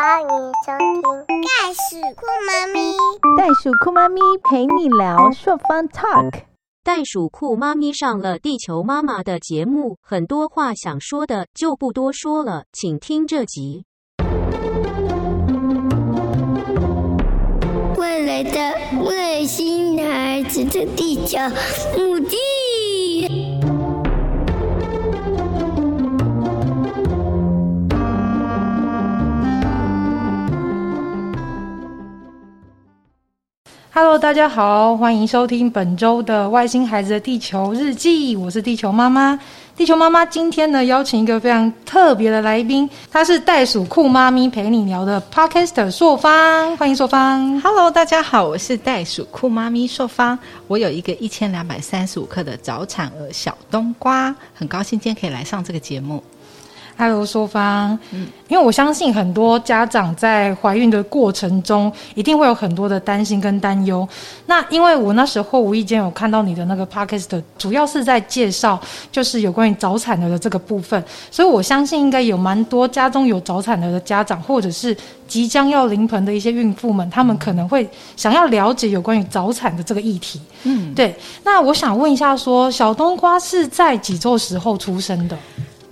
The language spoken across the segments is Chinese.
欢迎收听《袋鼠酷妈咪》。袋鼠酷妈咪陪你聊朔方 Talk。袋鼠酷妈咪上了地球妈妈的节目，很多话想说的就不多说了，请听这集。未来的外星孩子的地球母地。Hello，大家好，欢迎收听本周的《外星孩子的地球日记》，我是地球妈妈。地球妈妈今天呢，邀请一个非常特别的来宾，她是袋鼠酷妈咪陪你聊的 Podcaster 朔方，欢迎朔方。Hello，大家好，我是袋鼠酷妈咪朔方。我有一个一千两百三十五克的早产儿小冬瓜，很高兴今天可以来上这个节目。Hello，朔方。嗯，因为我相信很多家长在怀孕的过程中，一定会有很多的担心跟担忧。那因为我那时候无意间有看到你的那个 podcast，主要是在介绍就是有关于早产儿的这个部分，所以我相信应该有蛮多家中有早产儿的家长，或者是即将要临盆的一些孕妇们，他们可能会想要了解有关于早产的这个议题。嗯，对，那我想问一下说小冬瓜是在几周时候出生的？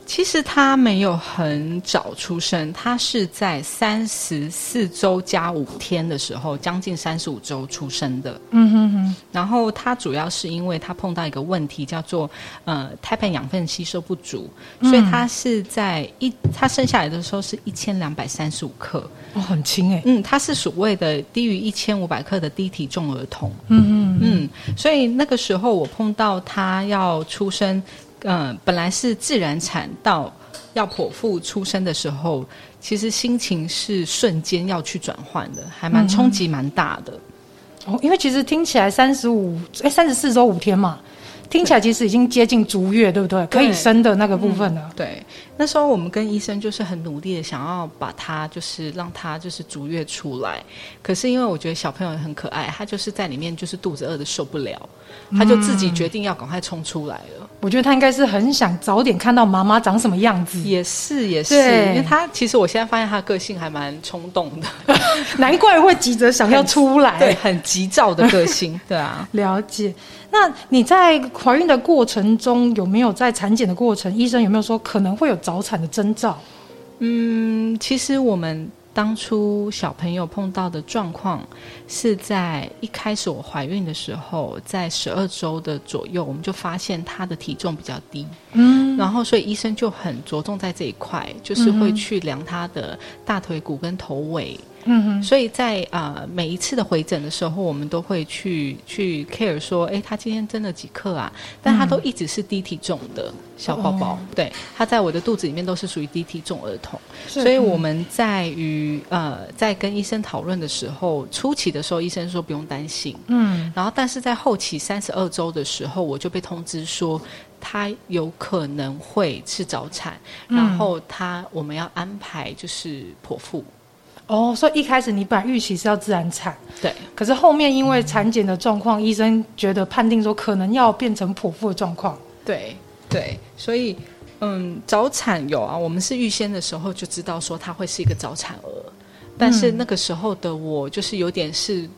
其实他没有很早出生，他是在三十四周加五天的时候，将近三十五周出生的。嗯哼哼。然后他主要是因为他碰到一个问题，叫做呃胎盘养分吸收不足，所以他是在一他生下来的时候是一千两百三十五克。哦，很轻哎、嗯，他是所谓的低于一千五百克的低体重儿童。嗯嗯嗯，所以那个时候我碰到他要出生，嗯、本来是自然产到要剖腹出生的时候，其实心情是瞬间要去转换的，还蛮冲击蛮大的。哦，因为其实听起来三十五哎三十四周五天嘛，听起来其实已经接近足月，对不对？可以生的那个部分了。对，那时候我们跟医生就是很努力的想要把他就是让他就是逐月出来，可是因为我觉得小朋友很可爱，他就是在里面就是肚子饿的受不了，他就自己决定要赶快冲出来了。我觉得他应该是很想早点看到妈妈长什么样子，也是也是，因为他其实我现在发现他个性还蛮冲动的，难怪会急着想要出来。对，很急躁的个性，对啊。了解。那你在怀孕的过程中，有没有在产检的过程，医生有没有说可能会有早产的征兆？嗯，其实我们当初小朋友碰到的状况是在一开始我怀孕的时候，在十二周的左右，我们就发现他的体重比较低，嗯，然后所以医生就很着重在这一块，就是会去量他的大腿骨跟头围。嗯哼，所以在啊、呃每一次的回诊的时候，我们都会去去 care 说，哎，他今天增了几克啊？但他都一直是低体重的小宝宝，哦。对，他在我的肚子里面都是属于低体重儿童。所以我们在于呃在跟医生讨论的时候，初期的时候医生说不用担心，嗯。然后但是在后期三十二周的时候，我就被通知说。他有可能会是早产，嗯。然后他我们要安排就是剖腹，哦，所以一开始你本来预期是要自然产，对，可是后面因为产检的状况，医生觉得判定说可能要变成剖腹的状况。对对，所以嗯，早产有啊，我们是预先的时候就知道说它会是一个早产儿，但是那个时候的我就是有点是。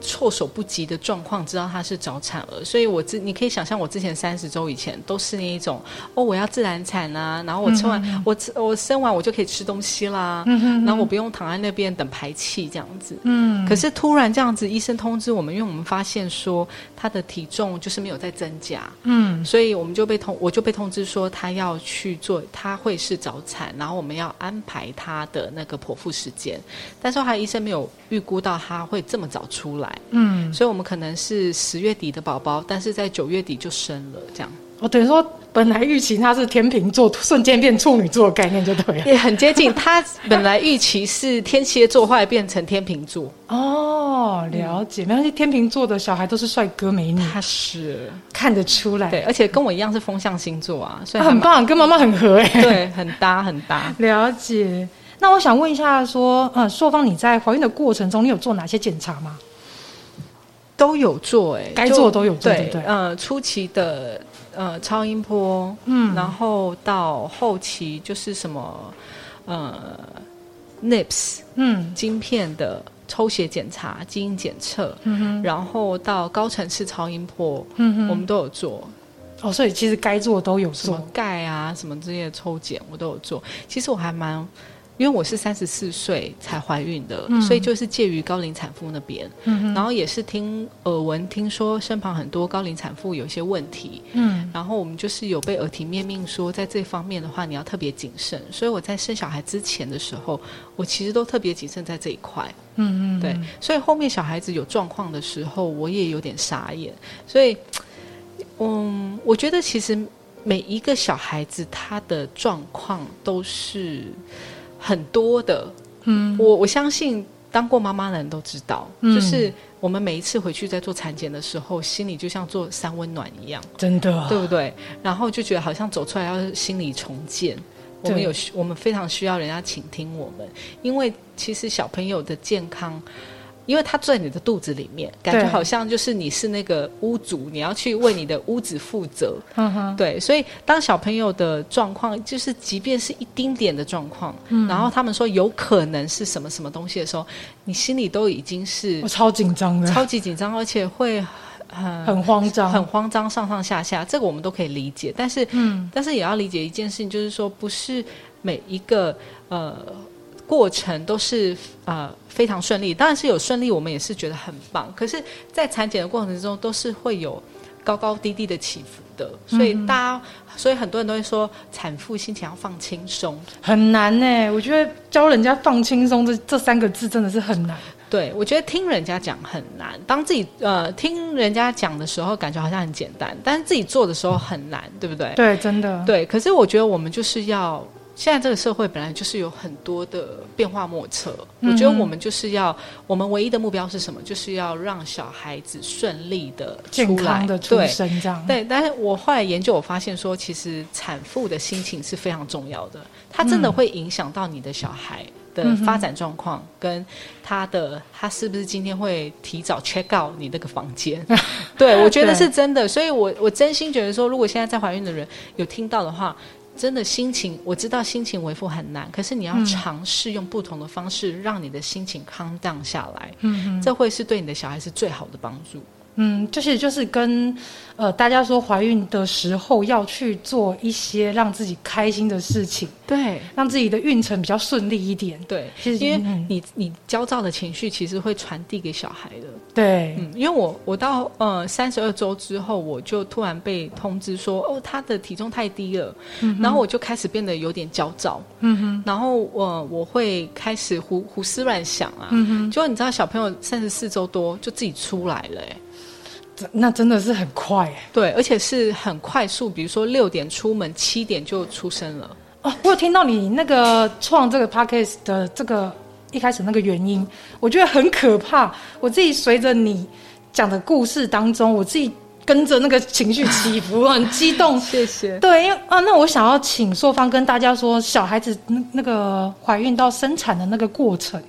措手不及的状况，知道他是早产儿，所以我之你可以想象，我之前三十周以前都是那一种哦，我要自然产啊，然后我吃完、我吃我生完我就可以吃东西啦，嗯然后我不用躺在那边等排气这样子，嗯，可是突然这样子，医生通知我们，因为我们发现说他的体重就是没有在增加，嗯。所以我们就被通，我就被通知说他要去做，他会是早产，然后我们要安排他的那个剖腹时间。但是后来医生没有预估到他会这么早出来，嗯，所以我们可能是十月底的宝宝，但是在九月底就生了，这样我等于说本来预期他是天秤座，瞬间变处女座的概念就对了。也很接近。他本来预期是天蝎座，后来变成天秤座，哦，了解，没关系，天秤座的小孩都是帅哥美女，他是看得出来。对，而且跟我一样是风象星座啊，所以啊很棒，跟妈妈很合哎。对，很搭很搭。了解。那我想问一下，说，呃，硕芳，你在怀孕的过程中，你有做哪些检查吗？都有做哎、该做都有做对对呃，初期的呃超音波，嗯然后到后期就是什么呃 NIPS 嗯晶片的抽血检查、基因检测，嗯哼然后到高层次超音波，嗯哼，我们都有做。哦，所以其实该做的都有什么做。钙啊，什么这些抽检我都有做。其实我还蛮，因为我是三十四岁才怀孕的，嗯。所以就是介于高龄产妇那边，嗯然后也是听耳闻，听说身旁很多高龄产妇有一些问题，嗯。然后我们就是有被耳提面命说，在这方面的话你要特别谨慎。所以我在生小孩之前的时候，我其实都特别谨慎在这一块。嗯嗯，对，所以后面小孩子有状况的时候，我也有点傻眼。所以，嗯，我觉得其实每一个小孩子他的状况都是很多的。嗯我我相信当过妈妈的人都知道，嗯就是我们每一次回去在做产检的时候，心里就像做三温暖一样，真的，对不对？然后就觉得好像走出来要心理重建。我们有需，我们非常需要人家倾听我们，因为其实小朋友的健康，因为他住在你的肚子里面，感觉好像就是你是那个屋主，你要去为你的屋子负责。嗯哼，对，所以当小朋友的状况，就是即便是一丁点的状况，嗯。然后他们说有可能是什么什么东西的时候，你心里都已经是我超紧张的，超级紧张，而且会很很慌张，很慌张，上上下下，这个我们都可以理解。但是，嗯。但是也要理解一件事情，就是说，不是每一个呃过程都是呃非常顺利。当然是有顺利，我们也是觉得很棒。可是，在产检的过程中，都是会有高高低低的起伏的。所以大家，所以很多人都会说，产妇心情要放轻松。很难呢。我觉得教人家放轻松这这三个字真的是很难。对，我觉得听人家讲很难，当自己呃听人家讲的时候，感觉好像很简单，但是自己做的时候很难，对不对？对，真的，对，可是我觉得我们就是要，现在这个社会本来就是有很多的变化莫测。我觉得我们就是要，我们唯一的目标是什么？就是要让小孩子顺利的健出来康的出对生这样。对，但是我后来研究，我发现说，其实产妇的心情是非常重要的，它真的嗯会影响到你的小孩的发展状况，跟他的他是不是今天会提早 check out 你那个房间。对，我觉得是真的，所以我我真心觉得说，如果现在在怀孕的人有听到的话。真的心情，我知道心情维护很难，可是你要嗯尝试用不同的方式，让你的心情 calm down 下来，嗯，这会是对你的小孩是最好的帮助。嗯，就是就是跟呃大家说怀孕的时候要去做一些让自己开心的事情，对，让自己的孕程比较顺利一点。对，其实因为嗯。你你焦躁的情绪其实会传递给小孩的。对，嗯，因为我我到呃三十二周之后，我就突然被通知说，哦，他的体重太低了，然后我就开始变得有点焦躁，嗯哼，然后我、呃、我会开始胡胡思乱想啊。嗯哼，结果你知道，小朋友三十四周多就自己出来了、哎，这那真的是很快哎。对，而且是很快速，比如说六点出门，七点就出生了。哦，我有听到你那个创这个 podcast 的这个一开始那个原因，我觉得很可怕。我自己随着你讲的故事当中，我自己跟着那个情绪起伏，很激动。谢谢。对，因为啊，那我想要请硕芳跟大家说，小孩子那那个怀孕到生产的那个过程。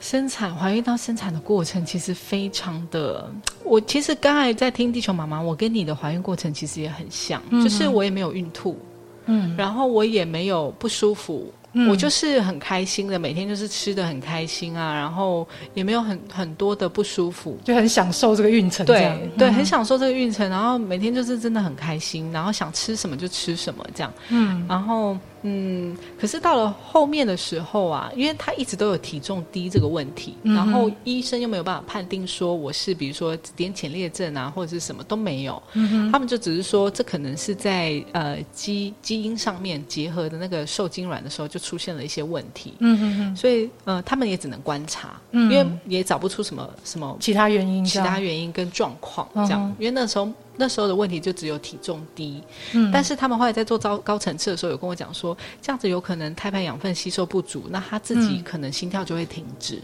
生产怀孕到生产的过程其实非常的，我其实刚才在听地球妈妈，我跟你的怀孕过程其实也很像，就是我也没有孕吐，嗯。然后我也没有不舒服，嗯。我就是很开心的，每天就是吃的很开心啊，然后也没有很很多的不舒服。就很享受这个孕程，对对，嗯很享受这个孕程，然后每天就是真的很开心，然后想吃什么就吃什么这样，嗯。然后嗯，可是到了后面的时候啊，因为他一直都有体重低这个问题，嗯然后医生又没有办法判定说我是比如说癫痫裂症啊，或者是什么都没有，嗯他们就只是说这可能是在呃基基因上面结合的那个受精卵的时候就出现了一些问题，嗯嗯嗯，所以呃他们也只能观察，嗯。因为也找不出什么什么其他原因其，他原因跟状况这样，嗯因为那时候那时候的问题就只有体重低，嗯。但是他们后来在做高高层次的时候，有跟我讲说，这样子有可能胎盘养分吸收不足，那他自己嗯。可能心跳就会停止。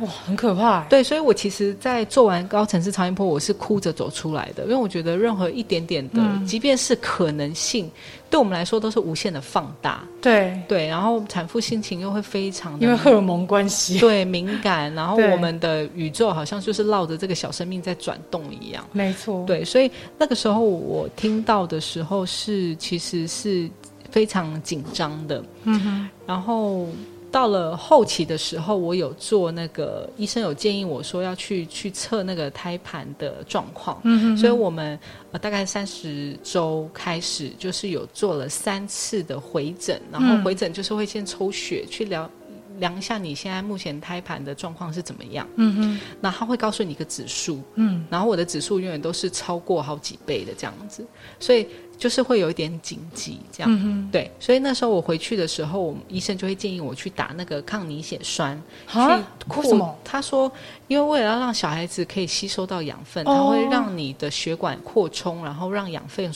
哇，很可怕欸。对，所以我其实，在做完高层次超音波，我是哭着走出来的，因为我觉得任何一点点的，嗯即便是可能性，对我们来说都是无限的放大。对，对，然后产妇心情又会非常的因为荷尔蒙关系。对敏感，然后我们的宇宙好像就是绕着这个小生命在转动一样。没错，对，所以那个时候我听到的时候是其实是非常紧张的，嗯哼，然后到了后期的时候，我有做那个医生有建议我说要去去测那个胎盘的状况，嗯所以我们呃大概三十周开始就是有做了三次的回诊，然后回诊就是会先抽血去量量一下你现在目前胎盘的状况是怎么样，嗯嗯，那他会告诉你一个指数，嗯，然后我的指数永远都是超过好几倍的这样子，所以。就是会有一点紧急，这样对，所以那时候我回去的时候，我们医生就会建议我去打那个抗凝血栓。去为什么？他说，因为为了要让小孩子可以吸收到养分，它会让你的血管扩充，然后让养分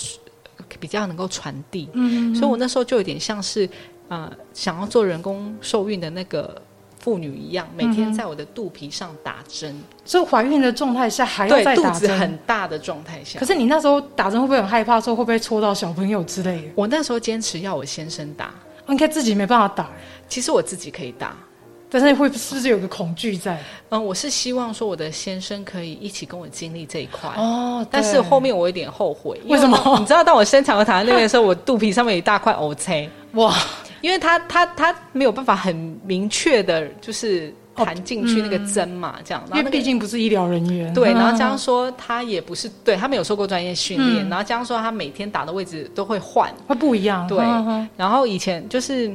比较能够传递。嗯，所以我那时候就有点像是呃，想要做人工受孕的那个。妇女一样，每天在我的肚皮上打针。所以怀孕的状态下还要在，肚子很大的状态下。可是你那时候打针会不会很害怕？说会不会戳到小朋友之类的？我那时候坚持要我先生打，应该自己没办法打。其实我自己可以打，但是会是不是有个恐惧在？嗯，我是希望说我的先生可以一起跟我经历这一块哦。但是后面我有点后悔，为什么？你知道，当我生产和躺在那边的时候，我肚皮上面有一大块 O C 哇。因为他他他没有办法很明确的，就是弹进去那个针嘛，这样。因为毕竟不是医疗人员。对，然后加上说他也不是对他没有受过专业训练，然后加上说他每天打的位置都会换，会不一样。对，然后以前就是。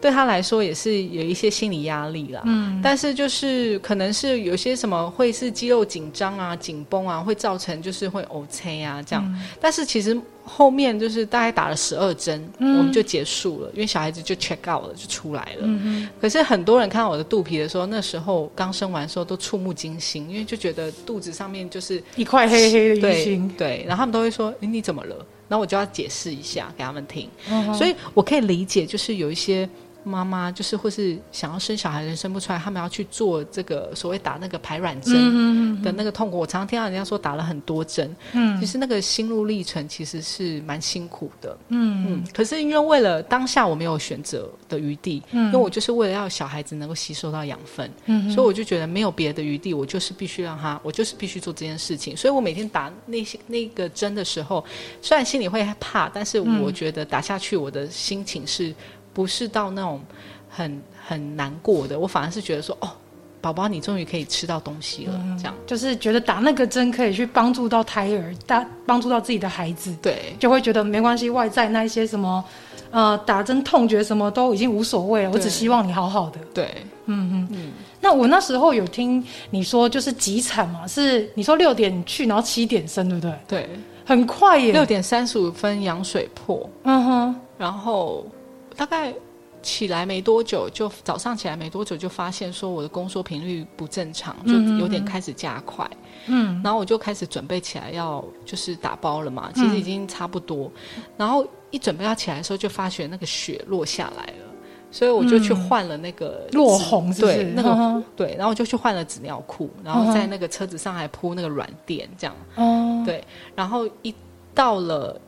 对他来说也是有一些心理压力啦，嗯，但是就是可能是有些什么会是肌肉紧张啊、紧绷啊，会造成就是会 O C 啊这样，但是其实后面就是大概打了十二针，我们就结束了，因为小孩子就 check out 了，就出来了。嗯可是很多人看到我的肚皮的时候，那时候刚生完的时候都触目惊心，因为就觉得肚子上面就是一块黑黑的淤青，对，然后他们都会说：“你怎么了？”然后我就要解释一下给他们听，所以我可以理解，就是有一些。妈妈就是或是想要生小孩人生不出来，他们要去做这个所谓打那个排卵针的那个痛苦。我常常听到人家说打了很多针，嗯，其实那个心路历程其实是蛮辛苦的，嗯嗯。可是因为为了当下我没有选择的余地，嗯，因为我就是为了要小孩子能够吸收到养分，嗯，所以我就觉得没有别的余地，我就是必须让他，我就是必须做这件事情。所以我每天打那些那个针的时候，虽然心里会怕，但是我觉得打下去我的心情是。不是到那种很很难过的，我反而是觉得说，哦，宝宝你终于可以吃到东西了，这样。就是觉得打那个针可以去帮助到胎儿，打帮助到自己的孩子，对，就会觉得没关系，外在那一些什么，呃，打针痛觉什么都已经无所谓了，我只希望你好好的，对，嗯。嗯。那我那时候有听你说，就是急产嘛，是你说六点去，然后七点生，对不对？对，很快耶，六点三十五分羊水破，嗯哼，然后。大概起来没多久，就早上起来没多久就发现说我的宫缩频率不正常，就有点开始加快。嗯，然后我就开始准备起来要就是打包了嘛，其实已经差不多。然后一准备要起来的时候，就发觉那个血落下来了，所以我就去换了那个落红，对那个对，然后我就去换了纸尿裤，然后在那个车子上还铺那个软垫，这样。哦，对，然后一到了。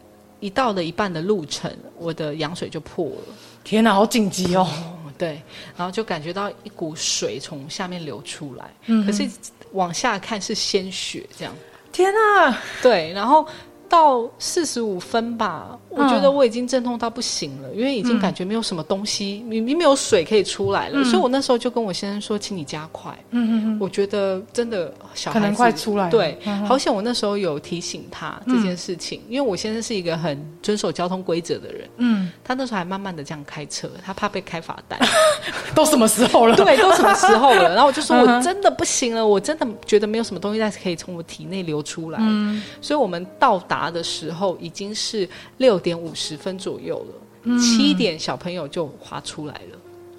一到了一半的路程，我的羊水就破了。天哪，好紧急哦！对，然后就感觉到一股水从下面流出来，嗯，可是往下看是鲜血，这样。天哪！对，然后。到四十五分吧，我觉得我已经阵痛到不行了，因为已经感觉没有什么东西，明明没有水可以出来了，所以我那时候就跟我先生说，请你加快。嗯嗯嗯，我觉得真的小孩子快出来，对，好险我那时候有提醒他这件事情，因为我先生是一个很遵守交通规则的人，嗯，他那时候还慢慢的这样开车，他怕被开罚单。都什么时候了？对，都什么时候了？然后我就说我真的不行了，我真的觉得没有什么东西再可以从我体内流出来，所以我们到达。的时候已经是六点五十分左右了，七点小朋友就滑出来了。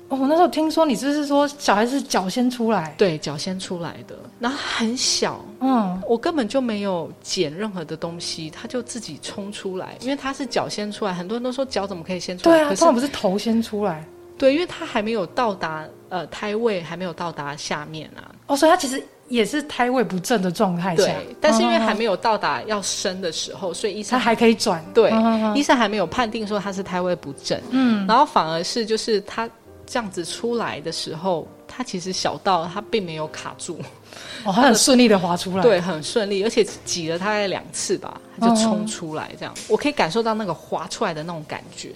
哦，那时候听说你就是说小孩子脚先出来？对，脚先出来的，然后很小，嗯，我根本就没有捡任何的东西，他就自己冲出来，因为他是脚先出来。很多人都说脚怎么可以先出来？对啊，通常不是头先出来。对，因为他还没有到达呃胎位，还没有到达下面啊。哦，所以他其实。也是胎位不正的状态下，对，但是因为还没有到达要生的时候，所以医生他还可以转，对，医生还没有判定说他是胎位不正，嗯，然后反而是就是他这样子出来的时候，他其实小到他并没有卡住，哦，他很顺利的滑出来，对，很顺利，而且挤了大概两次吧，他就冲出来这样，我可以感受到那个滑出来的那种感觉。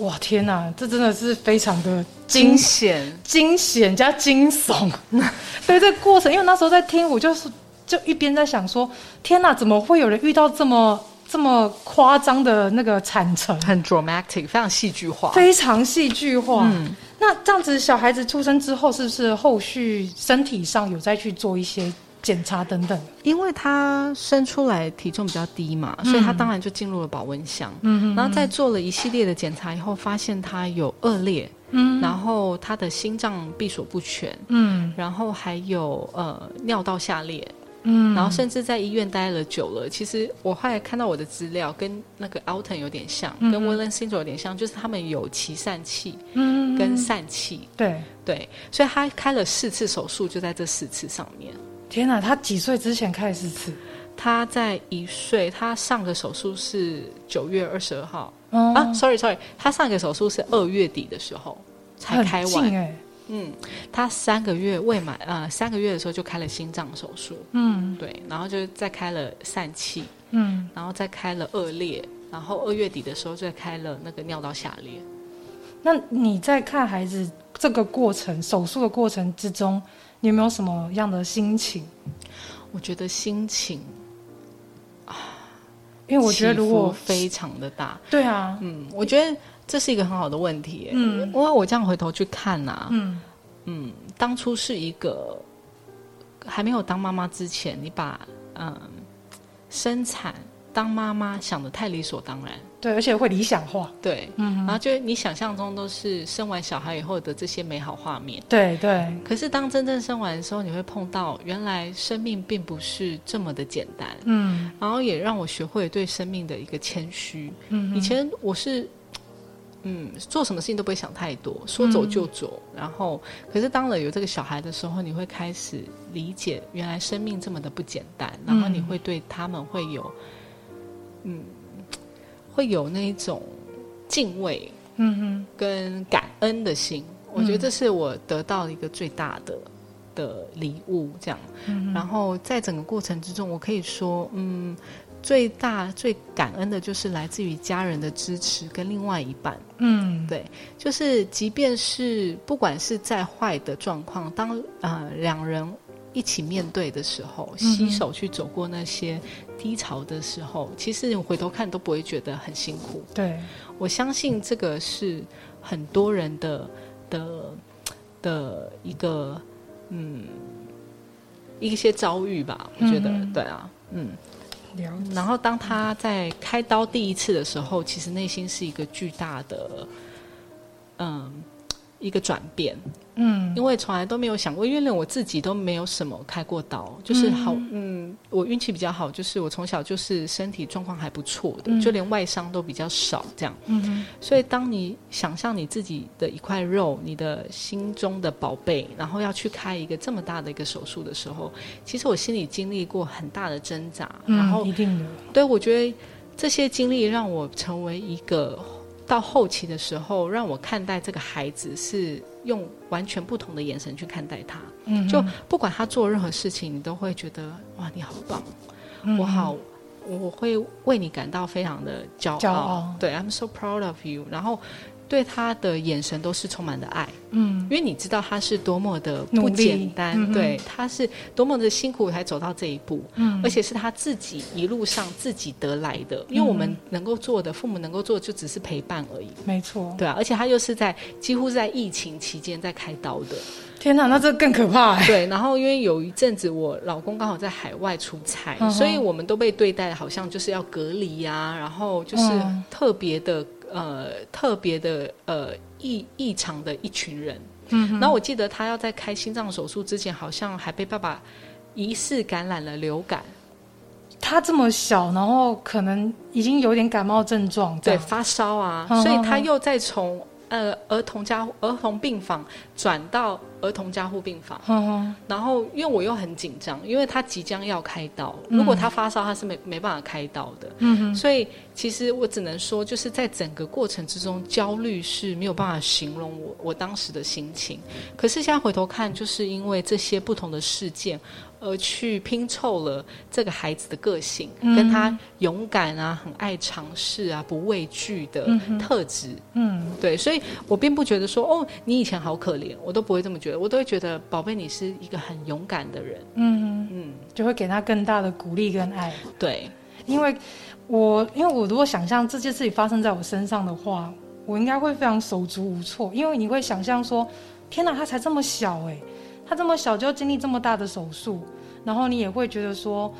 哇天哪，这真的是非常的惊惊险，惊险加惊悚。对这个过程，因为那时候在听，我就是就一边在想说，天哪，怎么会有人遇到这么这么夸张的那个产程？很 dramatic，非常戏剧化。非常戏剧化。嗯那这样子，小孩子出生之后，是不是后续身体上有再去做一些检查等等？因为他生出来体重比较低嘛，所以他当然就进入了保温箱。嗯然后在做了一系列的检查以后，发现他有恶劣，嗯。然后他的心脏闭锁不全，嗯。然后还有呃尿道下裂，嗯。然后甚至在医院待了久了。其实我后来看到我的资料，跟那个 Alton 有点像，嗯跟 Willen syndrome 有点像，就是他们有脐疝气嗯。跟疝气，对，对，所以他开了四次手术，就在这四次上面。天哪，他几岁之前开始吃？他在一岁，他上个手术是九月二十二号、哦。啊，sorry sorry，他上个手术是二月底的时候才开完，嗯，他三个月未满呃三个月的时候就开了心脏手术，嗯。对，然后就再开了疝气，嗯，然后再开了二裂，然后二月底的时候再开了那个尿道下裂。那你在看孩子这个过程手术的过程之中，你有没有什么样的心情？我觉得心情啊因为我觉得如果非常的大，对啊，嗯，我觉得这是一个很好的问题。耶，嗯。因为我这样回头去看呐、嗯。嗯，当初是一个还没有当妈妈之前，你把嗯生产当妈妈想的太理所当然，对，而且会理想化，对，嗯然后就是你想象中都是生完小孩以后的这些美好画面。对对，可是当真正生完的时候，你会碰到原来生命并不是这么的简单，嗯然后也让我学会对生命的一个谦虚。嗯以前我是，嗯，做什么事情都不会想太多，说走就走。然后，可是当了有这个小孩的时候，你会开始理解，原来生命这么的不简单。然后你会对他们会有，嗯，会有那一种敬畏嗯哼跟感恩的心。我觉得这是我得到一个最大的的礼物，这样。嗯然后在整个过程之中，我可以说，嗯，最大最感恩的就是来自于家人的支持跟另外一半。嗯对，就是即便是不管是再坏的状况，当呃两人一起面对的时候，携手去走过那些低潮的时候，其实你回头看都不会觉得很辛苦。对，我相信这个是很多人的的的一个嗯一些遭遇吧，我觉得、嗯对啊，嗯。然后当他在开刀第一次的时候，其实内心是一个巨大的嗯一个转变，嗯。因为从来都没有想过，因为连我自己都没有什么开过刀，就是好，嗯，我运气比较好，就是我从小就是身体状况还不错的，嗯。就连外伤都比较少，这样。嗯所以，当你想象你自己的一块肉，你的心中的宝贝，然后要去开一个这么大的一个手术的时候，其实我心里经历过很大的挣扎，然后嗯，一定的，对，我觉得这些经历让我成为一个到后期的时候，让我看待这个孩子是用完全不同的眼神去看待他。嗯，就不管他做任何事情，你都会觉得哇，你好棒，嗯我好，我会为你感到非常的骄傲。骄傲对，I'm so proud of you。然后对他的眼神都是充满的爱。嗯。因为你知道他是多么的不简单，嗯对，他是多么的辛苦才走到这一步，嗯。而且是他自己一路上自己得来的。因为我们能够做的，父母能够做的就只是陪伴而已，没错，对啊，而且他又是在几乎是在疫情期间在开刀的，天哪，那这更可怕哎，对。然后因为有一阵子我老公刚好在海外出差，嗯所以我们都被对待好像就是要隔离呀、然后就是嗯。特别的、呃特别的呃异异常的一群人。嗯然后我记得他要在开心脏手术之前，好像还被爸爸疑似感染了流感，他这么小，然后可能已经有点感冒症状，对发烧啊，嗯。所以他又再从呃儿童加护儿童病房转到儿童加护病房。嗯哼，然后因为我又很紧张，因为他即将要开刀，嗯如果他发烧，他是没没办法开刀的。嗯哼，所以其实我只能说，就是在整个过程之中，焦虑是没有办法形容我我当时的心情。可是现在回头看，就是因为这些不同的事件，而去拼凑了这个孩子的个性，嗯。跟他勇敢啊、很爱尝试啊、不畏惧的特质。嗯，对，所以我并不觉得说哦，你以前好可怜，我都不会这么觉得，我都会觉得宝贝，你是一个很勇敢的人。嗯，嗯，就会给他更大的鼓励跟爱。对，因为我因为我如果想象这件事情发生在我身上的话，我应该会非常手足无措，因为你会想象说，天哪，他才这么小哎，他这么小就要经历这么大的手术，然后你也会觉得说，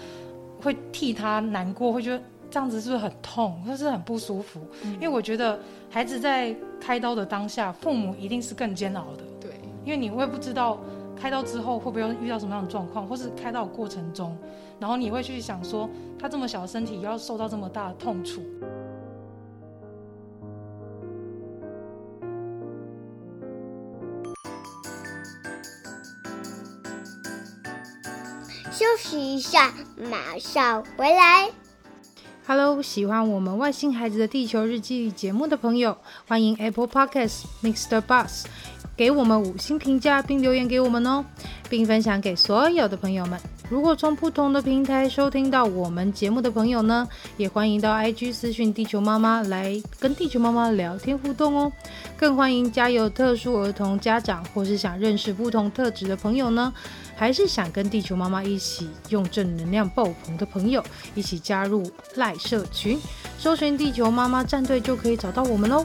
会替他难过，会觉得这样子是不是很痛，或是很不舒服？因为我觉得孩子在开刀的当下，父母一定是更煎熬的。对，因为你会不知道开刀之后会不会遇到什么样的状况，或是开刀的过程中，然后你会去想说，他这么小的身体要受到这么大的痛楚。休息一下，马上回来。Hello，喜欢我们外星孩子的地球日记节目的朋友，欢迎 Apple Podcasts Mr. Bus 给我们五星评价并留言给我们哦，并分享给所有的朋友们。如果从不同的平台收听到我们节目的朋友呢，也欢迎到 IG 私讯地球妈妈来跟地球妈妈聊天互动哦。更欢迎家有特殊儿童家长或是想认识不同特质的朋友呢，还是想跟地球妈妈一起用正能量爆棚的朋友，一起加入赖社群，搜寻地球妈妈战队就可以找到我们喽。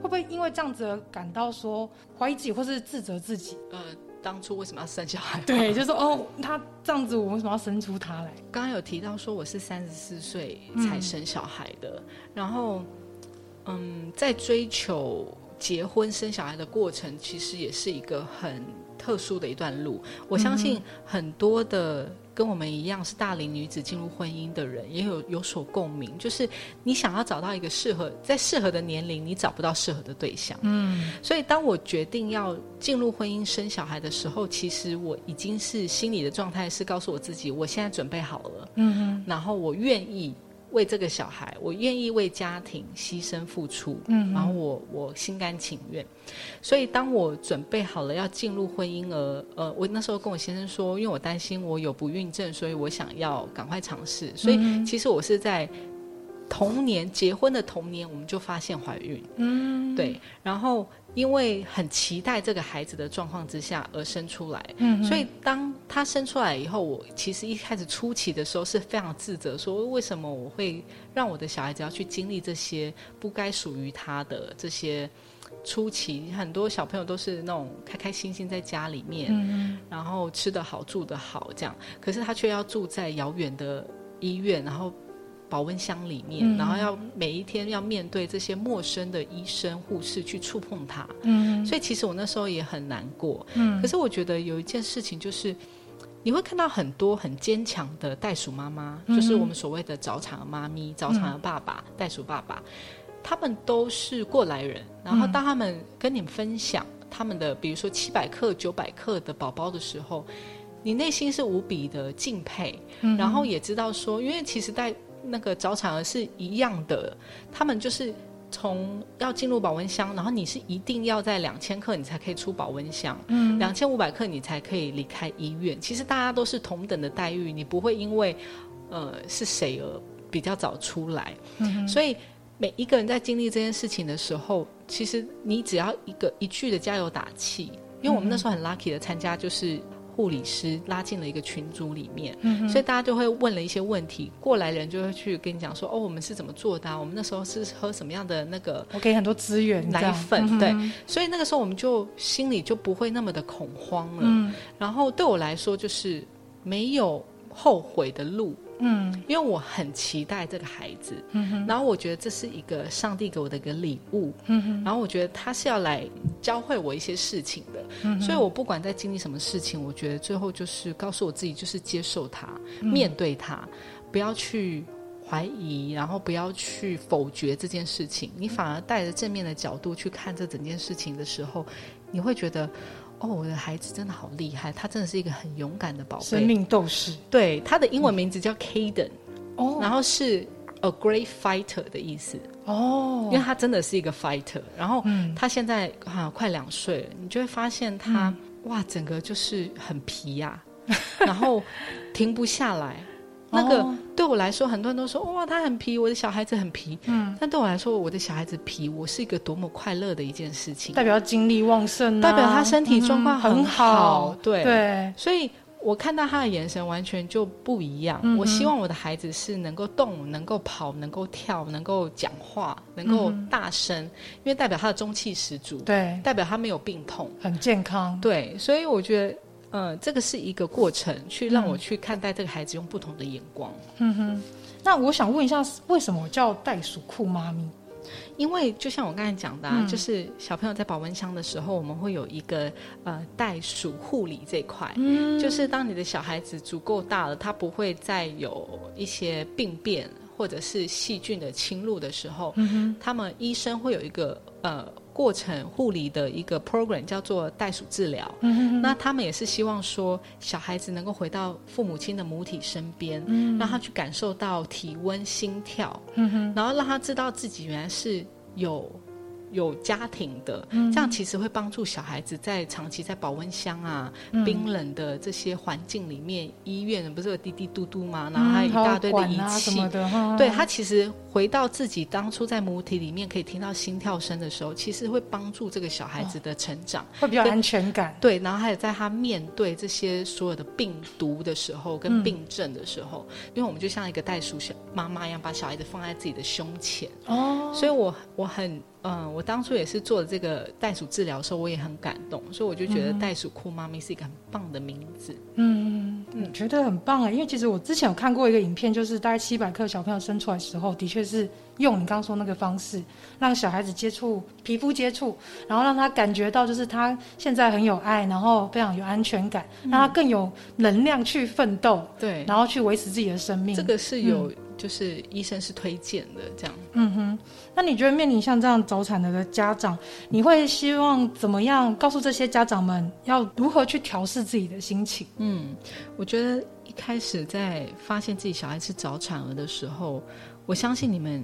会不会因为这样子而感到说怀疑自己，或是自责自己？呃，当初为什么要生小孩？对，就说哦，他这样子，我为什么要生出他来？刚刚有提到说我是三十四岁才生小孩的，然后，嗯，在追求结婚生小孩的过程，其实也是一个很特殊的一段路。我相信很多的跟我们一样是大龄女子进入婚姻的人，也有有所共鸣，就是你想要找到一个适合在适合的年龄，你找不到适合的对象。嗯。所以，当我决定要进入婚姻生小孩的时候，其实我已经是心理的状态是告诉我自己，我现在准备好了，嗯哼。然后我愿意为这个小孩，我愿意为家庭牺牲付出，嗯然后我我心甘情愿。所以，当我准备好了要进入婚姻而呃，我那时候跟我先生说，因为我担心我有不孕症，所以我想要赶快尝试。所以，嗯其实我是在同年结婚的同年，我们就发现怀孕。嗯，对，然后因为很期待这个孩子的状况之下而生出来，嗯所以当他生出来以后，我其实一开始初期的时候是非常自责，说为什么我会让我的小孩子要去经历这些不该属于他的这些。初期很多小朋友都是那种开开心心在家里面，嗯然后吃得好住得好这样，可是他却要住在遥远的医院，然后保温箱里面，嗯。然后要每一天要面对这些陌生的医生护士去触碰他，嗯。所以其实我那时候也很难过。嗯。可是我觉得有一件事情就是。你会看到很多很坚强的袋鼠妈妈，嗯就是我们所谓的早产的妈咪、早产的爸爸、袋鼠爸爸，他们都是过来人。然后当他们跟你分享他们的，比如说七百克、九百克的宝宝的时候，你内心是无比的敬佩，嗯然后也知道说，因为其实在那个早产儿是一样的，他们就是从要进入保温箱，然后你是一定要在两千克你才可以出保温箱，嗯两千五百克你才可以离开医院。其实大家都是同等的待遇，你不会因为呃是谁而比较早出来，嗯所以。每一个人在经历这件事情的时候，其实你只要一个一句的加油打气，因为我们那时候很 lucky 的参加，就是护理师拉进了一个群组里面，嗯所以大家就会问了一些问题，过来人就会去跟你讲说，哦，我们是怎么做的、啊？我们那时候是喝什么样的那个我给很多资源，奶粉？对，嗯所以那个时候我们就心里就不会那么的恐慌了。嗯然后对我来说，就是没有后悔的路，嗯。因为我很期待这个孩子，嗯哼。然后我觉得这是一个上帝给我的一个礼物，嗯哼。然后我觉得他是要来教会我一些事情的，嗯哼。所以我不管在经历什么事情，我觉得最后就是告诉我自己，就是接受他，嗯。面对他，不要去怀疑，然后不要去否决这件事情，你反而带着正面的角度去看这整件事情的时候，你会觉得。哦，我的孩子真的好厉害，他真的是一个很勇敢的宝贝。生命斗士对，他的英文名字叫 Caden，、哦然后是 a great fighter 的意思，哦因为他真的是一个 fighter。然后嗯他现在啊快两岁了，你就会发现他、哇，整个就是很皮呀、然后停不下来。那个哦。对我来说，很多人都说哇，他很皮，我的小孩子很皮。嗯，但对我来说，我的小孩子皮，我是一个多么快乐的一件事情。代表精力旺盛、啊，代表他身体状况嗯很很好对。对，所以我看到他的眼神完全就不一样。嗯我希望我的孩子是能够动、能够跑、能够跳、能够讲话、能够大声，因为代表他的中气十足，对，代表他没有病痛。很健康，对，所以我觉得，呃，这个是一个过程，去让我去看待这个孩子，用不同的眼光。嗯哼。那我想问一下，为什么叫袋鼠酷妈咪？因为就像我刚才讲的、啊，嗯就是小朋友在保温箱的时候，我们会有一个呃袋鼠护理这一块，嗯就是当你的小孩子足够大了，他不会再有一些病变或者是细菌的侵入的时候，嗯他们医生会有一个呃过程护理的一个 program 叫做袋鼠治疗。哼，那他们也是希望说，小孩子能够回到父母亲的母体身边，让他去感受到体温、心跳，嗯哼，然后让他知道自己原来是有有家庭的，嗯这样其实会帮助小孩子在长期在保温箱啊、嗯冰冷的这些环境里面，医院不是有滴滴嘟嘟吗？然后还有一大堆的仪器。对他其实回到自己当初在母体里面可以听到心跳声的时候，其实会帮助这个小孩子的成长。会比较安全感。对，然后还有在他面对这些所有的病毒的时候，跟嗯病症的时候，因为我们就像一个袋鼠小妈妈一样，把小孩子放在自己的胸前，哦，所以我我很嗯，我当初也是做这个袋鼠治疗的时候，我也很感动，所以我就觉得袋鼠酷妈咪是一个很棒的名字。嗯，我觉得很棒啊，因为其实我之前有看过一个影片，就是大概七百克小朋友生出来的时候，的确是用你刚刚说那个方式，让小孩子接触皮肤接触，然后让他感觉到就是他现在很有爱，然后非常有安全感，让他更有能量去奋斗，对，然后去维持自己的生命。这个是有，就是医生是推荐的这样。嗯哼，那你觉得面临像这样早产的的家长，你会希望怎么样告诉这些家长们要如何去调试自己的心情？嗯，我觉得一开始在发现自己小孩是早产儿的时候，我相信你们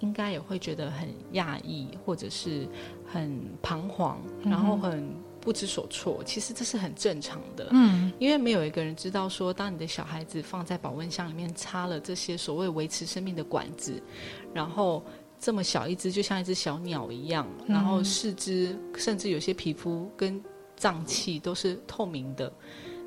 应该也会觉得很讶异，或者是很彷徨，然后很不知所措。其实这是很正常的，嗯因为没有一个人知道说，当你的小孩子放在保温箱里面插了这些所谓维持生命的管子，然后。这么小一只，就像一只小鸟一样，然后四肢甚至有些皮肤跟脏器都是透明的，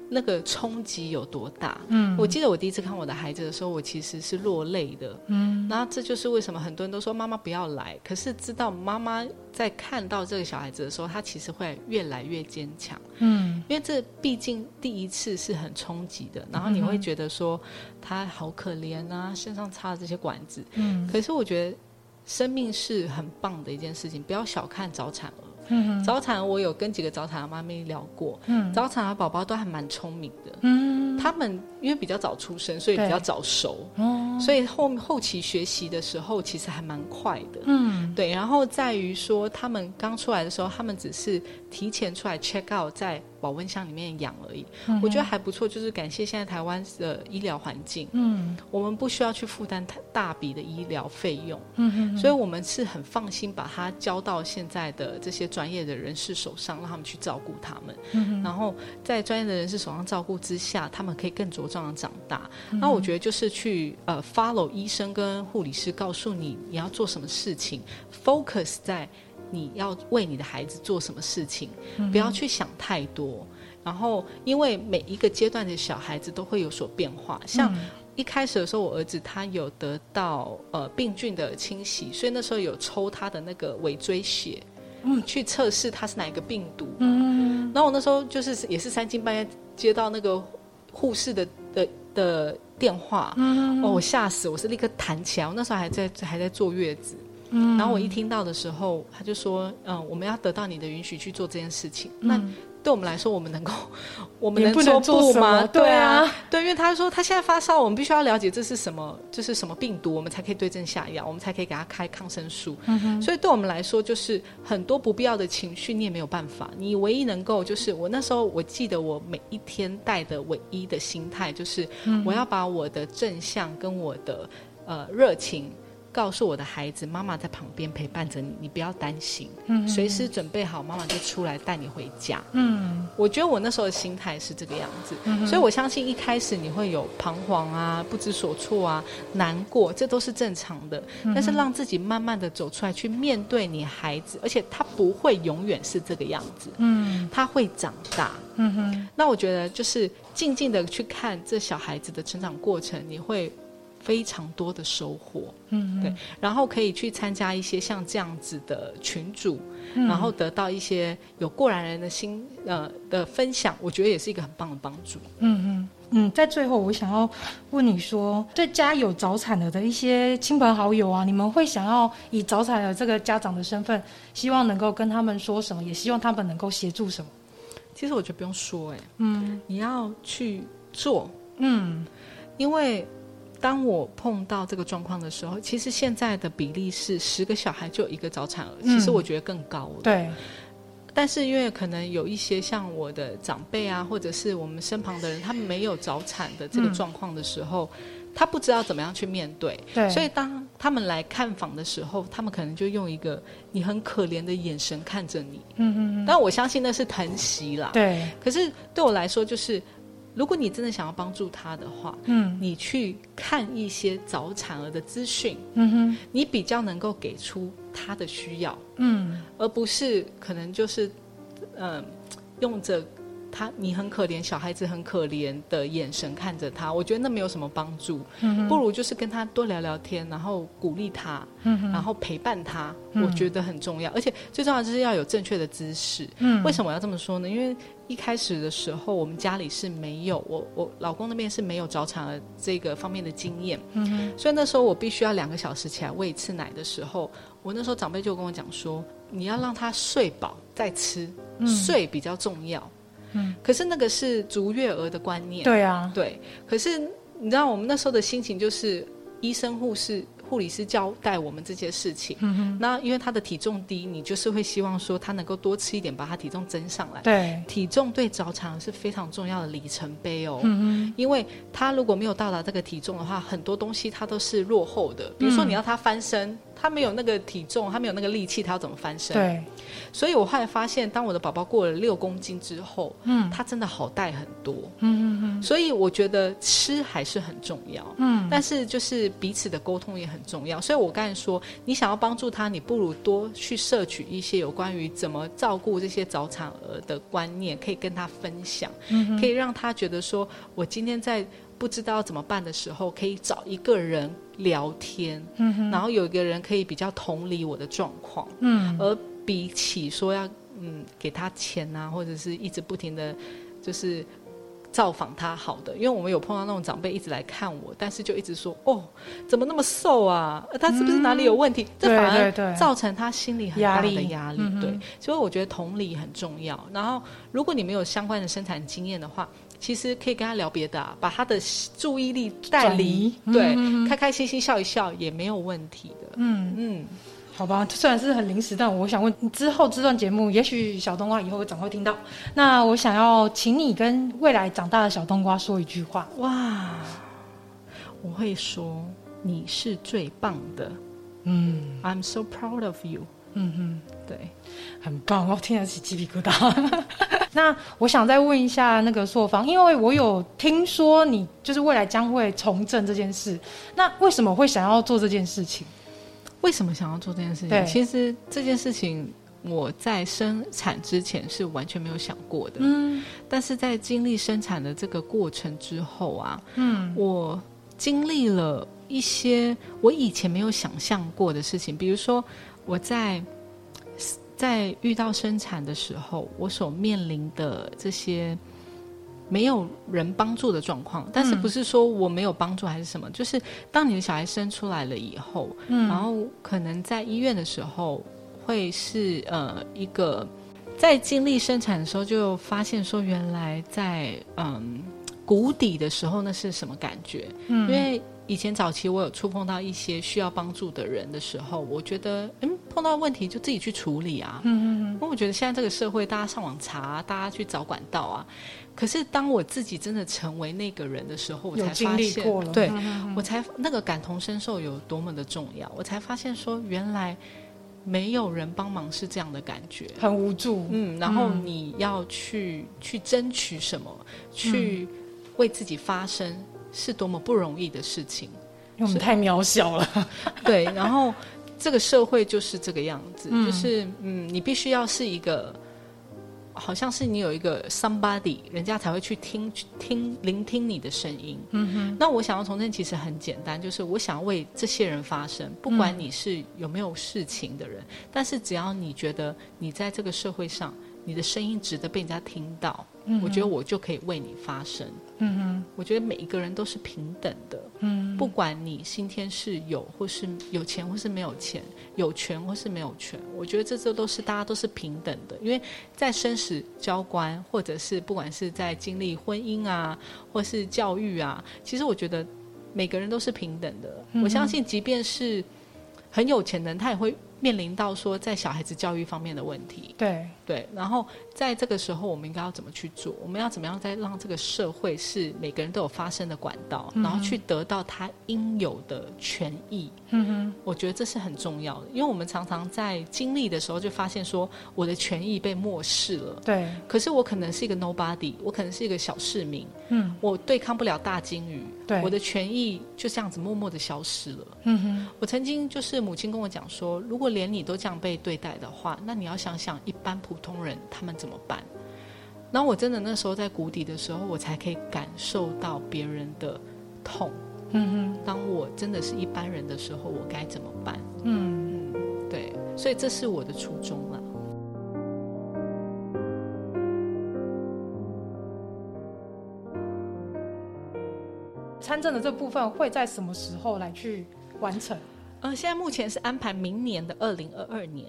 那个冲击有多大？嗯我记得我第一次看我的孩子的时候，我其实是落泪的。嗯然后这就是为什么很多人都说妈妈不要来，可是知道妈妈在看到这个小孩子的时候，她其实会越来越坚强，嗯因为这毕竟第一次是很冲击的。然后你会觉得说他好可怜啊，身上插了这些管子。嗯可是我觉得生命是很棒的一件事情，不要小看早产儿。嗯早产我有跟几个早产的妈咪聊过，嗯。早产的宝宝都还蛮聪明的。嗯。他们因为比较早出生，所以比较早熟，哦。所以后后期学习的时候其实还蛮快的。嗯。对，然后在于说他们刚出来的时候，他们只是提前出来 check out 在保温箱里面养而已，我觉得还不错。就是感谢现在台湾的医疗环境，嗯我们不需要去负担太大笔的医疗费用，嗯所以我们是很放心把它交到现在的这些专业的人士手上，让他们去照顾他们。嗯然后在专业的人士手上照顾之下，他们可以更茁壮的长大。嗯那我觉得就是去呃 follow 医生跟护理师告诉你你要做什么事情，focus 在你要为你的孩子做什么事情，嗯不要去想太多。然后，因为每一个阶段的小孩子都会有所变化，像嗯。一开始的时候，我儿子他有得到呃病菌的侵袭，所以那时候有抽他的那个尾椎血，嗯，去测试他是哪一个病毒。嗯。然后我那时候就是也是三更半夜接到那个护士的的的电话，嗯。哦，我吓死，我是立刻弹起来，我那时候还在还在坐月子。嗯然后我一听到的时候，他就说：“嗯，我们要得到你的允许去做这件事情。那对我们来说，我们能够，我们能说做不吗？对啊对，因为他说他现在发烧，我们必须要了解这是什么，这是什么病毒，我们才可以对症下药，我们才可以给他开抗生素。所以对我们来说，就是很多不必要的情绪，你也没有办法。你唯一能够就是我那时候，我记得我每一天带的唯一的心态，就是我要把我的正向跟我的呃热情。告诉我的孩子，妈妈在旁边陪伴着你，你不要担心，随时准备好，妈妈就出来带你回家。嗯。我觉得我那时候的心态是这个样子，所以我相信一开始你会有彷徨啊、不知所措啊、难过，这都是正常的。但是让自己慢慢的走出来，去面对你孩子，而且他不会永远是这个样子，嗯。他会长大。嗯哼，那我觉得就是静静的去看这小孩子的成长过程，你会非常多的收获。嗯对，然后可以去参加一些像这样子的群组，嗯然后得到一些有过来人的心呃的分享，我觉得也是一个很棒的帮助。嗯嗯嗯，在最后我想要问你说，对家有早产儿的一些亲朋好友啊，你们会想要以早产儿这个家长的身份，希望能够跟他们说什么，也希望他们能够协助什么？其实我觉得不用说、哎，嗯你要去做，嗯因为当我碰到这个状况的时候，其实现在的比例是十个小孩就有一个早产儿，嗯其实我觉得更高了。对，但是因为可能有一些像我的长辈啊，或者是我们身旁的人，他们没有早产的这个嗯状况的时候，他不知道怎么样去面对。对所以当他们来看访的时候，他们可能就用一个你很可怜的眼神看着你。嗯嗯嗯，但我相信那是疼惜啦。。对，可是对我来说，就是如果你真的想要帮助他的话，嗯你去看一些早产儿的资讯，嗯哼你比较能够给出他的需要。嗯而不是可能就是，嗯、用着他你很可怜，小孩子很可怜的眼神看着他，我觉得那没有什么帮助。嗯不如就是跟他多聊聊天，然后鼓励他，嗯然后陪伴他，嗯我觉得很重要。而且最重要的就是要有正确的姿势。嗯为什么我要这么说呢？因为一开始的时候，我们家里是没有我我老公那边是没有早产儿这个方面的经验，嗯哼。所以那时候我必须要两个小时起来喂一次奶的时候，我那时候长辈就跟我讲说，你要让他睡饱再吃，睡比较重要。嗯。可是那个是足月儿的观念，对啊，对。可是你知道我们那时候的心情就是，医生、护士、护理师交代我们这些事情。那因为他的体重低，你就是会希望说他能够多吃一点，把他体重增上来。对，体重对早产是非常重要的里程碑哦。嗯因为他如果没有到达这个体重的话，很多东西他都是落后的。比如说嗯你要他翻身，他没有那个体重，他没有那个力气，他要怎么翻身？。对，所以我后来发现，当我的宝宝过了六公斤之后，嗯他真的好带很多。嗯嗯嗯所以我觉得吃还是很重要。嗯但是就是彼此的沟通也很重要，所以我刚才说，你想要帮助他，你不如多去摄取一些有关于怎么照顾这些早产儿的观念，可以跟他分享，嗯可以让他觉得说，我今天在不知道怎么办的时候，可以找一个人聊天，嗯然后有一个人可以比较同理我的状况，嗯而比起说要嗯给他钱啊，或者是一直不停的就是造访他好的，因为我们有碰到那种长辈一直来看我，但是就一直说哦怎么那么瘦啊，呃他是不是哪里有问题？这反而造成他心里很大的压力压力。对，所以我觉得同理很重要。然后如果你没有相关的生产经验的话。其实可以跟他聊别的、啊，把他的注意力带离，对，嗯开开心心笑一笑也没有问题的。嗯，嗯，好吧，虽然是很临时，但我想问，之后这段节目，也许小冬瓜以后会总会听到。那我想要请你跟未来长大的小冬瓜说一句话。哇，我会说你是最棒的嗯，I'm so proud of you。嗯嗯，对，很棒，我听得起鸡皮疙瘩。那我想再问一下那个朔方，因为我有听说你就是未来将会从政这件事，那为什么会想要做这件事情？为什么想要做这件事对情？其实这件事情我在生产之前是完全没有想过的，嗯但是在经历生产的这个过程之后啊，嗯我经历了一些我以前没有想象过的事情，比如说我在在遇到生产的时候，我所面临的这些没有人帮助的状况，但是不是说我没有帮助还是什么，就是当你的小孩生出来了以后，嗯然后可能在医院的时候会是呃一个在经历生产的时候，就发现说，原来在嗯谷底的时候，那是什么感觉？嗯，因为以前早期我有触碰到一些需要帮助的人的时候，我觉得嗯碰到问题就自己去处理啊。嗯嗯嗯。因为我觉得现在这个社会，大家上网查，大家去找管道啊。可是当我自己真的成为那个人的时候，我才发现，对，我才那个感同身受有多么的重要。我才发现说，原来没有人帮忙是这样的感觉，很无助。嗯，然后你要去去争取什么，去为自己发声，是多么不容易的事情。因为我们太渺小了。对，然后这个社会就是这个样子，就是嗯，你必须要是一个。好像是你有一个 somebody，人家才会去听、听、聆听你的声音。嗯哼。那我想要重生，其实很简单，就是我想要为这些人发声，不管你是有没有事情的人，但是只要你觉得你在这个社会上。你的声音值得被人家听到，我觉得我就可以为你发声。嗯哼，我觉得每一个人都是平等的。嗯，不管你今天是有或是有钱或是没有钱，有权或是没有权，我觉得这这都是大家都是平等的。因为在生死交关，或者是不管是在经历婚姻啊，或是教育啊，其实我觉得每个人都是平等的。我相信，即便是很有钱的人，他也会。面临到说在小孩子教育方面的问题，对对，然后在这个时候，我们应该要怎么去做？我们要怎么样再让这个社会是每个人都有发声的管道，然后去得到他应有的权益？嗯哼，我觉得这是很重要的，因为我们常常在经历的时候就发现说，我的权益被漠视了。对，可是我可能是一个 nobody，我可能是一个小市民，嗯，我对抗不了大鲸鱼，对，我的权益就这样子默默的消失了。嗯哼，我曾经就是母亲跟我讲说，如果如果连你都这样被对待的话，那你要想想一般普通人他们怎么办？那我真的那时候在谷底的时候，我才可以感受到别人的痛。嗯哼，当我真的是一般人的时候，我该怎么办？嗯嗯，对，所以这是我的初衷了。参政的这部分会在什么时候来去完成？呃，现在目前是安排明年的二零二二年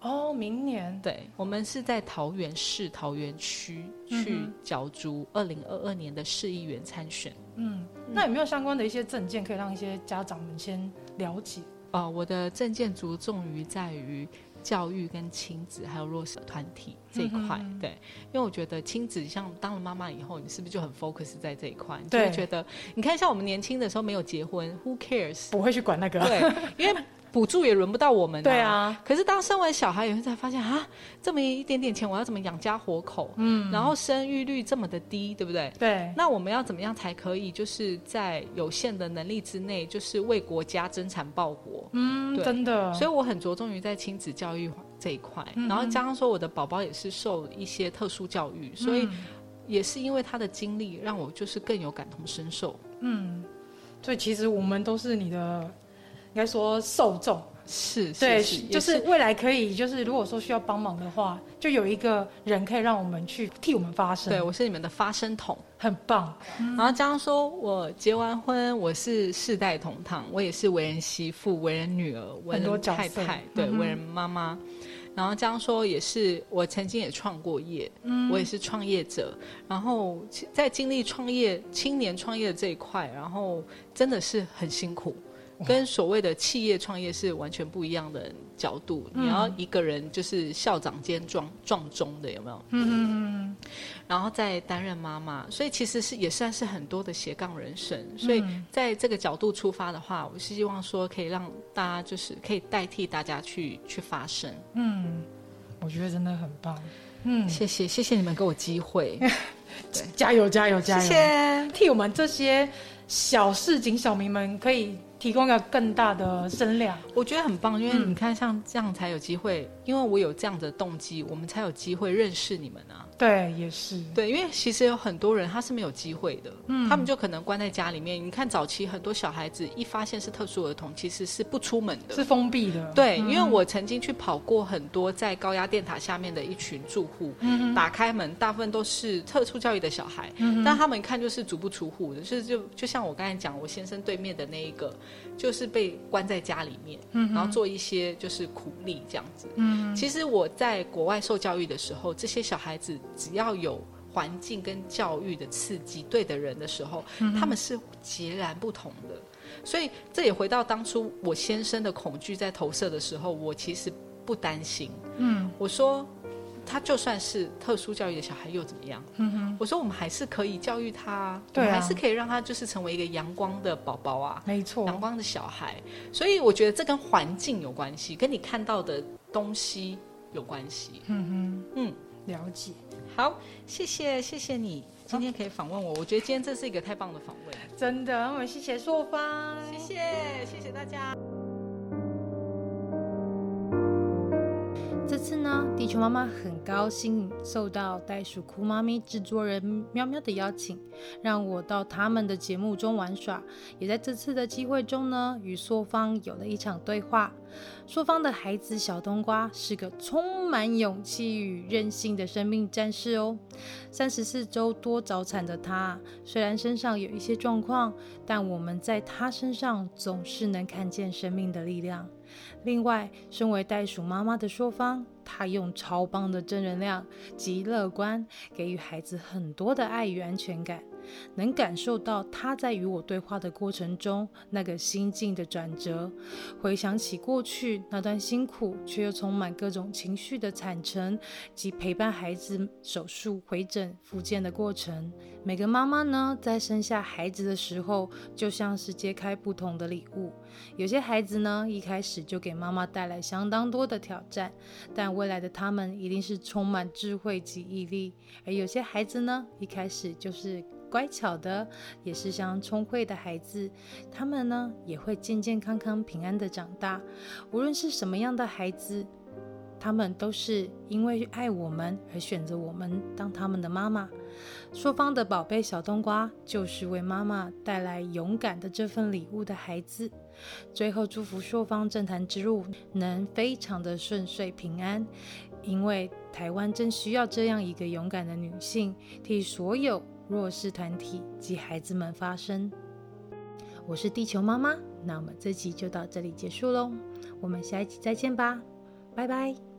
哦，明年对，我们是在桃园市桃园区去角逐二零二二年的市议员参选。嗯，那有没有相关的一些证件可以让一些家长们先了解？哦，我的证件着重于在于。教育跟亲子还有弱势团体这一块，对，因为我觉得亲子像当了妈妈以后，你是不是就很 focus 在这一块？你就会觉得，你看像我们年轻的时候没有结婚，Who cares？不会去管那个，对，因为。补助也轮不到我们，对啊。可是当生完小孩以后，才发现啊，这么一点点钱，我要怎么养家活口？嗯。然后生育率这么的低，对不对？对。那我们要怎么样才可以，就是在有限的能力之内，就是为国家增产报国？嗯，真的。所以我很着重于在亲子教育这一块，然后加上说我的宝宝也是受一些特殊教育，所以也是因为他的经历，让我就是更有感同身受。嗯。所以其实我们都是你的。应该说受众是，对，就是未来可以，就是如果说需要帮忙的话，就有一个人可以让我们去替我们发声。对我是你们的发声筒，很棒。然后加上说我结完婚，我是世代同堂，我也是为人媳妇、为人女儿、为人太太，对，为人妈妈。然后这样说也是，我曾经也创过业，嗯，我也是创业者。然后在经历创业、青年创业的这一块，然后真的是很辛苦。跟所谓的企业创业是完全不一样的角度。你要一个人就是校长兼壮壮中的有没有？嗯嗯嗯。然后再担任妈妈，所以其实是也算是很多的斜杠人生。所以在这个角度出发的话，我是希望说可以让大家就是可以代替大家去去发声。嗯，我觉得真的很棒。嗯，谢谢谢谢你们给我机会。加油加油加油！谢谢替我们这些小市井小民们可以。提供一个更大的声量，我觉得很棒，因为你看，像这样才有机会，因为我有这样的动机，我们才有机会认识你们啊。对，也是。对，因为其实有很多人他是没有机会的，嗯，他们就可能关在家里面。你看早期很多小孩子一发现是特殊儿童，其实是不出门的，是封闭的。对，因为我曾经去跑过很多在高压电塔下面的一群住户，嗯，打开门，大部分都是特殊教育的小孩，嗯，但他们一看就是足不出户的，就是就就像我刚才讲，我先生对面的那一个，就是被关在家里面，嗯，然后做一些就是苦力这样子，嗯，其实我在国外受教育的时候，这些小孩子只要有环境跟教育的刺激，对的人的时候，他们是截然不同的。所以这也回到当初我先生的恐惧在投射的时候，我其实不担心。嗯，我说他就算是特殊教育的小孩又怎么样？嗯哼，我说我们还是可以教育他，我们还是可以让他就是成为一个阳光的宝宝啊，没错，阳光的小孩。所以我觉得这跟环境有关系，跟你看到的东西有关系。嗯哼，嗯，了解。好，谢谢，谢谢你今天可以访问我。我觉得今天这是一个太棒的访问，真的。我们谢谢硕方，谢谢，谢谢大家。地球妈妈很高兴受到袋鼠哭妈咪制作人喵喵的邀请，让我到他们的节目中玩耍。也在这次的机会中呢，与朔方有了一场对话。朔方的孩子小冬瓜是个充满勇气与韧性的生命战士哦。三十四周多早产的他，虽然身上有一些状况，但我们在他身上总是能看见生命的力量。另外，身为袋鼠妈妈的说方，她用超棒的正能量及乐观，给予孩子很多的爱与安全感。能感受到他在与我对话的过程中那个心境的转折，回想起过去那段辛苦却又充满各种情绪的产程及陪伴孩子手术、回诊、复健的过程。每个妈妈呢，在生下孩子的时候，就像是揭开不同的礼物。有些孩子呢，一开始就给妈妈带来相当多的挑战，但未来的他们一定是充满智慧及毅力；而有些孩子呢，一开始就是乖巧的，也是像聪慧的孩子，他们呢也会健健康康、平安的长大。无论是什么样的孩子，他们都是因为爱我们而选择我们当他们的妈妈。朔方的宝贝小冬瓜，就是为妈妈带来勇敢的这份礼物的孩子。最后，祝福朔方政坛之路能非常的顺遂平安，因为台湾正需要这样一个勇敢的女性，替所有。弱势团体及孩子们发声。我是地球妈妈，那我们这集就到这里结束喽，我们下一集再见吧，拜拜。